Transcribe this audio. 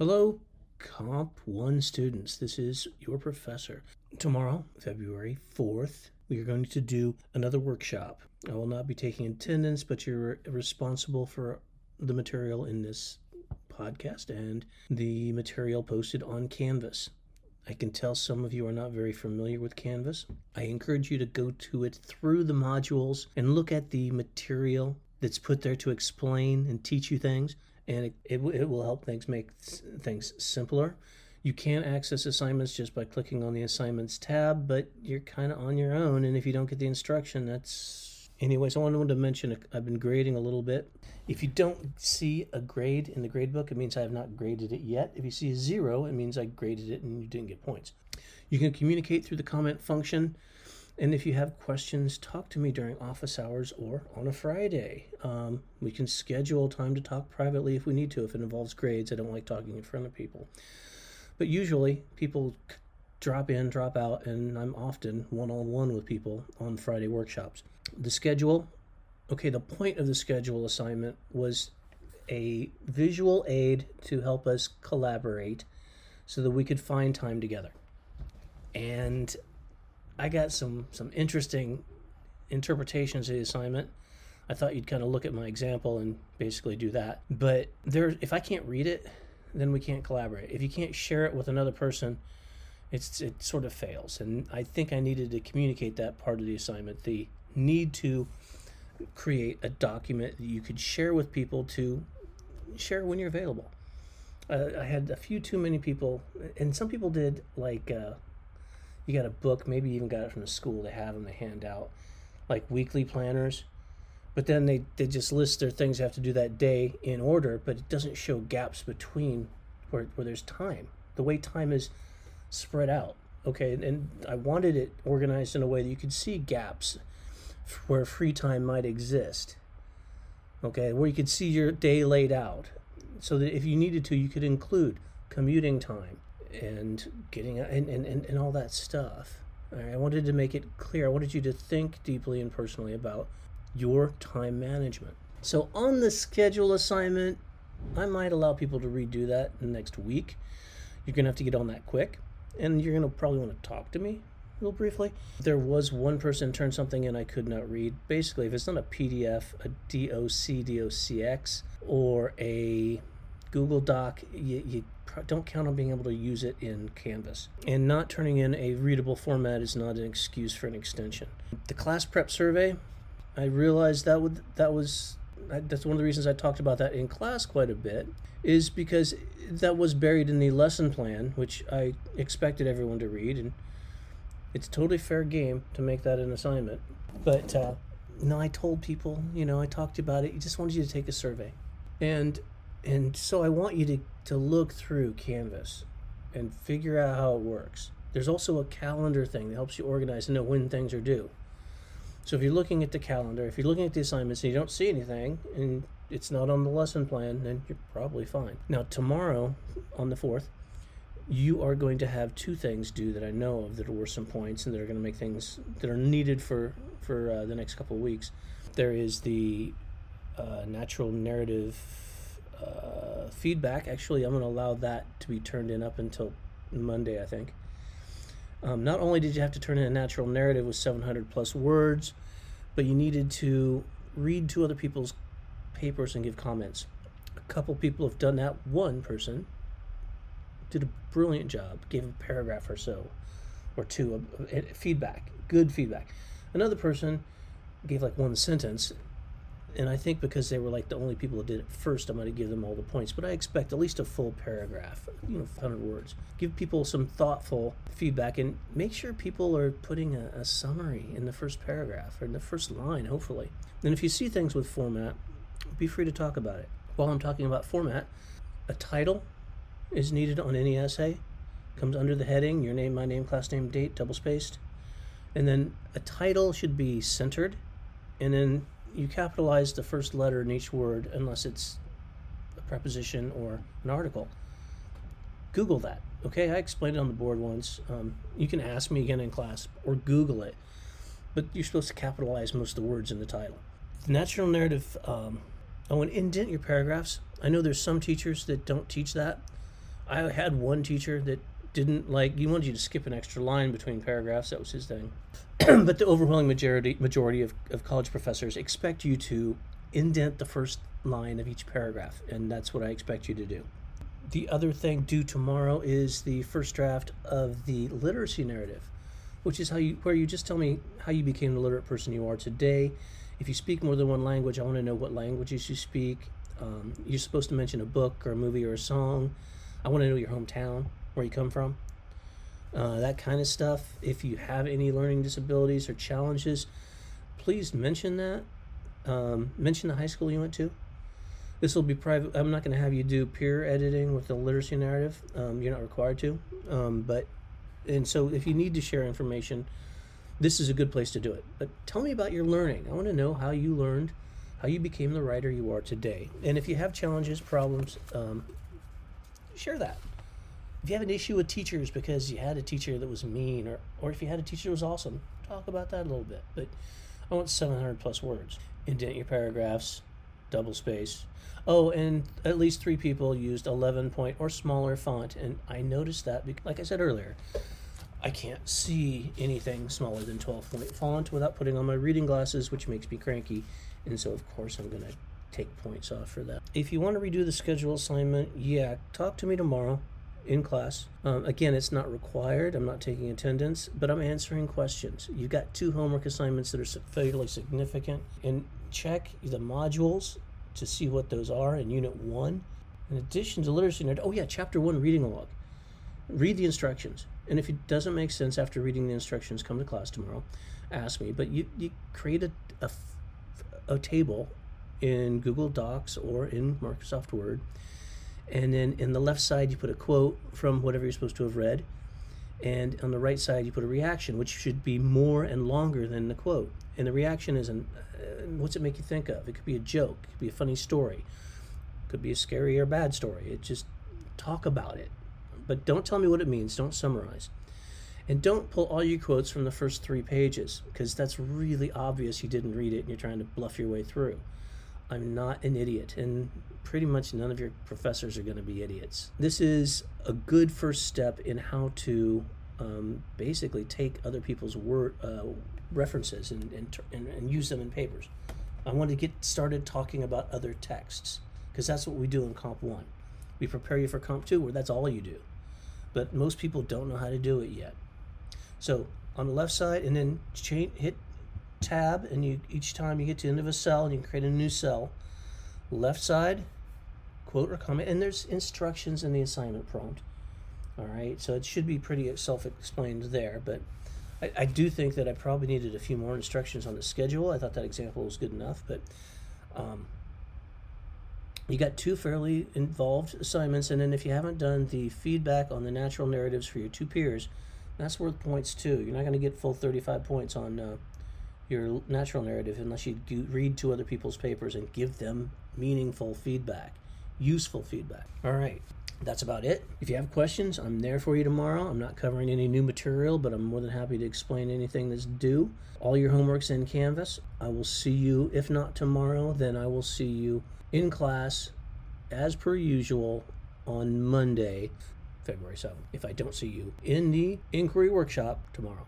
Hello, Comp 1 students. This is your professor. Tomorrow, February 4th, we are going to do another workshop. I will not be taking attendance, but you're responsible for the material in this podcast and the material posted on Canvas. I can tell some of you are not very familiar with Canvas. I encourage you to go to it through the modules and look at the material that's put there to explain and teach you things, and it, it, it will help things make things simpler. You can access assignments just by clicking on the assignments tab, but you're kind of on your own, and if you don't get the instruction, that's Anyways, I wanted to mention uh, I've been grading a little bit. If you don't see a grade in the grade book, it means I have not graded it yet. If you see a zero, it means I graded it and you didn't get points. You can communicate through the comment function. And if you have questions, talk to me during office hours or on a Friday. Um, we can schedule time to talk privately if we need to, if it involves grades. I don't like talking in front of people. But usually, people drop in, drop out, and I'm often one on one with people on Friday workshops. The schedule okay, the point of the schedule assignment was a visual aid to help us collaborate so that we could find time together. And I got some some interesting interpretations of the assignment. I thought you'd kind of look at my example and basically do that. But there if I can't read it, then we can't collaborate. If you can't share it with another person, it's it sort of fails. And I think I needed to communicate that part of the assignment, the need to create a document that you could share with people to share when you're available. Uh, I had a few too many people, and some people did like uh, you got a book, maybe you even got it from the school. They have them, they hand out like weekly planners, but then they, they just list their things they have to do that day in order, but it doesn't show gaps between where, where there's time. The way time is spread out. Okay, and I wanted it organized in a way that you could see gaps where free time might exist. Okay, where you could see your day laid out so that if you needed to, you could include commuting time and getting and, and, and, and all that stuff. I wanted to make it clear. I wanted you to think deeply and personally about your time management. So on the schedule assignment, I might allow people to redo that next week. You're to have to get on that quick, and you're to probably want to talk to me real briefly. There was one person turned something in I could not read. Basically, if it's not a PDF, a DOC, DOCX, or a Google Doc, you, you don't count on being able to use it in Canvas. And not turning in a readable format is not an excuse for an extension. The class prep survey, I realized that would that was that's one of the reasons I talked about that in class quite a bit is because that was buried in the lesson plan, which I expected everyone to read and it's totally fair game to make that an assignment. But uh, no, I told people, you know, I talked about it. I just wanted you to take a survey, and and so I want you to to look through Canvas and figure out how it works. There's also a calendar thing that helps you organize and know when things are due. So if you're looking at the calendar, if you're looking at the assignments and you don't see anything and it's not on the lesson plan, then you're probably fine. Now tomorrow, on the fourth, you are going to have two things due that I know of that are worth some points and that are going to make things that are needed for for uh, the next couple of weeks. There is the uh, natural narrative uh, feedback. Actually, I'm going to allow that to be turned in up until Monday, I think. Um, not only did you have to turn in a natural narrative with 700 plus words, but you needed to read two other people's papers and give comments. A couple people have done that. One person did a brilliant job, gave a paragraph or so, or two of, of, of feedback, good feedback. Another person gave like one sentence, and I think because they were like the only people that did it first, I'm going to give them all the points. But I expect at least a full paragraph, you know, 100 words. Give people some thoughtful feedback and make sure people are putting a, a summary in the first paragraph or in the first line, hopefully. And if you see things with format, be free to talk about it. While I'm talking about format, a title is needed on any essay. Comes under the heading, your name, my name, class name, date, double spaced. And then a title should be centered. And then you capitalize the first letter in each word unless it's a preposition or an article. Google that. Okay, I explained it on the board once. Um, you can ask me again in class or Google it, but you're supposed to capitalize most of the words in the title. The natural narrative. Um, oh, and indent your paragraphs. I know there's some teachers that don't teach that I had one teacher that didn't like he wanted you to skip an extra line between paragraphs. That was his thing. but the overwhelming majority majority of, of college professors expect you to indent the first line of each paragraph, and that's what I expect you to do. The other thing due tomorrow is the first draft of the literacy narrative, which is how you where you just tell me how you became the literate person you are today. If you speak more than one language, I want to know what languages you speak. Um, you're supposed to mention a book or a movie or a song. I want to know your hometown, where you come from, uh, that kind of stuff. If you have any learning disabilities or challenges, please mention that. Um, mention the high school you went to. This will be private. I'm not going to have you do peer editing with the literacy narrative. Um, you're not required to. Um, but, and so if you need to share information, this is a good place to do it. But tell me about your learning. I want to know how you learned, how you became the writer you are today. And if you have challenges, problems, um, share that. If you have an issue with teachers because you had a teacher that was mean, or, or if you had a teacher that was awesome, talk about that a little bit. But I want 700 plus words. Indent your paragraphs, double space. Oh, and at least three people used 11 point or smaller font. And I noticed that, because, like I said earlier, I can't see anything smaller than 12 point font without putting on my reading glasses, which makes me cranky. And so, of course, I'm going to take points off for that. If you want to redo the schedule assignment, yeah, talk to me tomorrow in class. Um, again, it's not required. I'm not taking attendance, but I'm answering questions. You've got two homework assignments that are fairly significant, and check the modules to see what those are in Unit 1. In addition to literacy oh yeah, Chapter 1 reading log. Read the instructions. And if it doesn't make sense after reading the instructions, come to class tomorrow. Ask me. But you, you create a, a, a table in Google Docs or in Microsoft Word. And then in the left side, you put a quote from whatever you're supposed to have read. And on the right side, you put a reaction, which should be more and longer than the quote. And the reaction is, an, uh, what's it make you think of? It could be a joke, it could be a funny story, it could be a scary or bad story. It just talk about it. But don't tell me what it means, don't summarize. And don't pull all your quotes from the first three pages, because that's really obvious you didn't read it and you're trying to bluff your way through. I'm not an idiot, and pretty much none of your professors are going to be idiots. This is a good first step in how to um, basically take other people's word uh, references and, and, and, and use them in papers. I want to get started talking about other texts because that's what we do in Comp 1. We prepare you for Comp 2 where that's all you do. But most people don't know how to do it yet. So on the left side, and then chain, hit tab and you each time you get to the end of a cell and you can create a new cell left side quote or comment and there's instructions in the assignment prompt all right? So it should be pretty self-explained there but I, I do think that I probably needed a few more instructions on the schedule. I thought that example was good enough but um, you got two fairly involved assignments and then if you haven't done the feedback on the natural narratives for your two peers that's worth points too. You're not going to get full 35 points on uh, your natural narrative unless you read two other people's papers and give them meaningful feedback, useful feedback. All right, that's about it. If you have questions, I'm there for you tomorrow. I'm not covering any new material, but I'm more than happy to explain anything that's due. All your homework's in Canvas. I will see you, if not tomorrow, then I will see you in class as per usual on Monday, February 7th, if I don't see you in the inquiry workshop tomorrow.